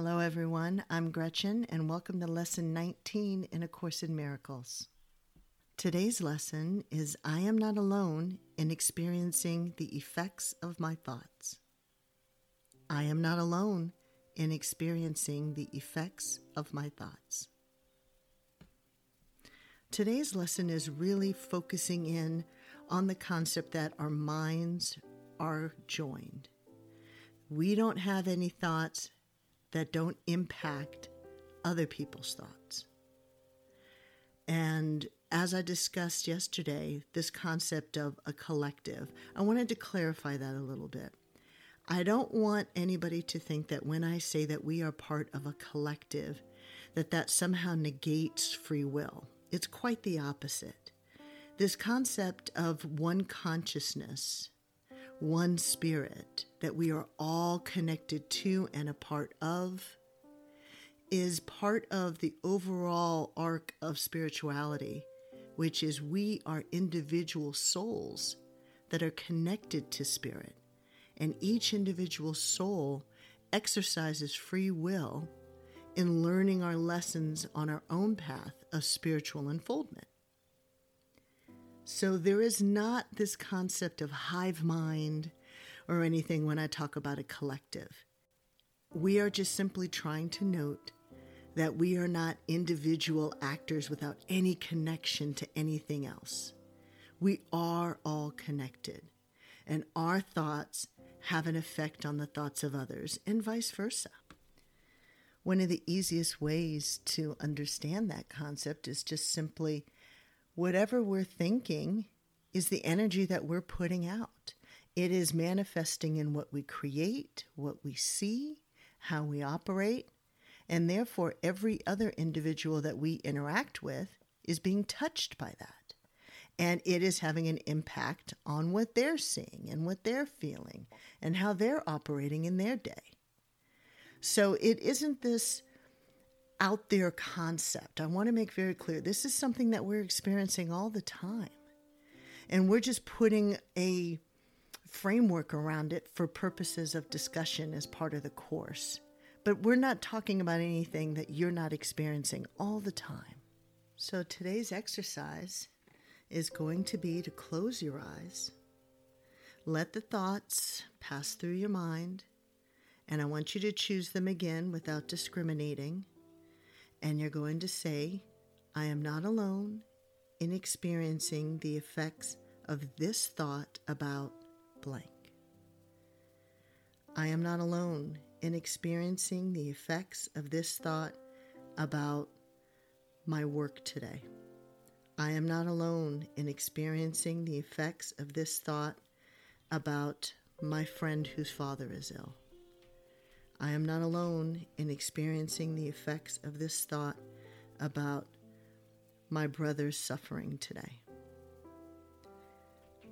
Hello, everyone. I'm Gretchen, and welcome to Lesson 19 in A Course in Miracles. Today's lesson is I am not alone in experiencing the effects of my thoughts. I am not alone in experiencing the effects of my thoughts. Today's lesson is really focusing in on the concept that our minds are joined. We don't have any thoughts that don't impact other people's thoughts. And as I discussed yesterday, this concept of a collective, I wanted to clarify that a little bit. I don't want anybody to think that when I say that we are part of a collective, that that somehow negates free will. It's quite the opposite. This concept of one consciousness one spirit that we are all connected to and a part of is part of the overall arc of spirituality, which is we are individual souls that are connected to spirit. And each individual soul exercises free will in learning our lessons on our own path of spiritual unfoldment. So there is not this concept of hive mind or anything when I talk about a collective. We are just simply trying to note that we are not individual actors without any connection to anything else. We are all connected, and our thoughts have an effect on the thoughts of others, and vice versa. One of the easiest ways to understand that concept is just simply whatever we're thinking is the energy that we're putting out. It is manifesting in what we create, what we see, how we operate, and therefore every other individual that we interact with is being touched by that. And it is having an impact on what they're seeing and what they're feeling and how they're operating in their day. So it isn't this out there concept. I want to make very clear this is something that we're experiencing all the time. And we're just putting a framework around it for purposes of discussion as part of the course. But we're not talking about anything that you're not experiencing all the time. So today's exercise is going to be to close your eyes, let the thoughts pass through your mind, and I want you to choose them again without discriminating and you're going to say, I am not alone in experiencing the effects of this thought about blank. I am not alone in experiencing the effects of this thought about my work today. I am not alone in experiencing the effects of this thought about my friend whose father is ill. I am not alone in experiencing the effects of this thought about my brother's suffering today.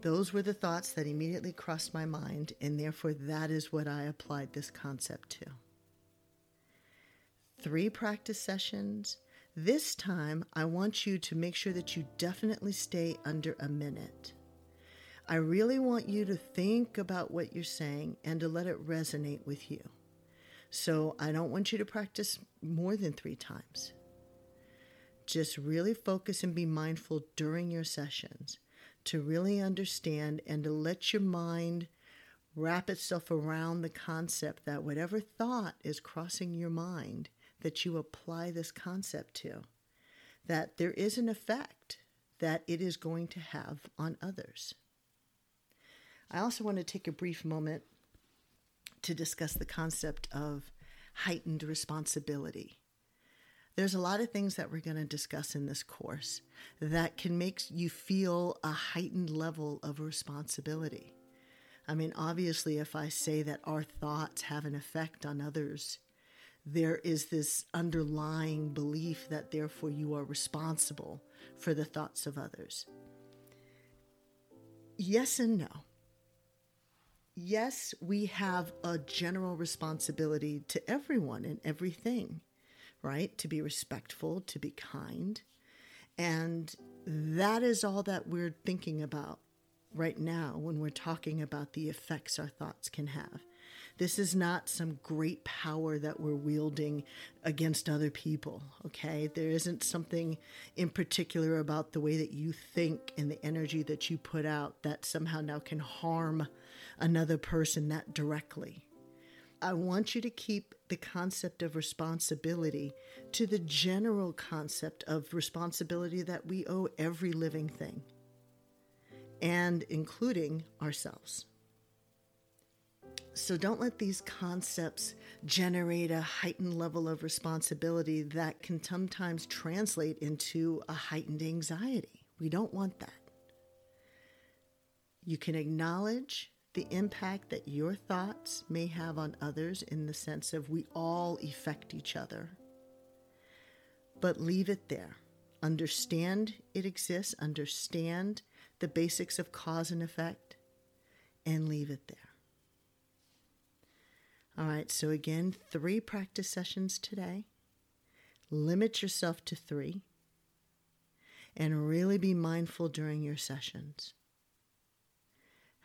Those were the thoughts that immediately crossed my mind, and therefore that is what I applied this concept to. Three practice sessions. This time, I want you to make sure that you definitely stay under a minute. I really want you to think about what you're saying and to let it resonate with you. So I don't want you to practice more than three times. Just really focus and be mindful during your sessions to really understand and to let your mind wrap itself around the concept that whatever thought is crossing your mind, that you apply this concept to, that there is an effect that it is going to have on others. I also want to take a brief moment to discuss the concept of heightened responsibility. There's a lot of things that we're going to discuss in this course that can make you feel a heightened level of responsibility. I mean, obviously, if I say that our thoughts have an effect on others, there is this underlying belief that therefore you are responsible for the thoughts of others. Yes and no yes, we have a general responsibility to everyone and everything, right? To be respectful, to be kind. And that is all that we're thinking about right now when we're talking about the effects our thoughts can have. This is not some great power that we're wielding against other people, okay? There isn't something in particular about the way that you think and the energy that you put out that somehow now can harm another person that directly. I want you to keep the concept of responsibility to the general concept of responsibility that we owe every living thing, and including ourselves. So don't let these concepts generate a heightened level of responsibility that can sometimes translate into a heightened anxiety. We don't want that. You can acknowledge the impact that your thoughts may have on others in the sense of we all affect each other. But leave it there. Understand it exists, understand the basics of cause and effect, and leave it there. All right, so again, three practice sessions today. Limit yourself to three and really be mindful during your sessions.